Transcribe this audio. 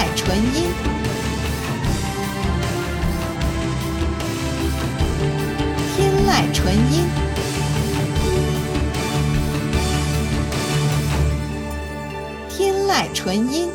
天籁纯音，天籁纯音，天籁纯音。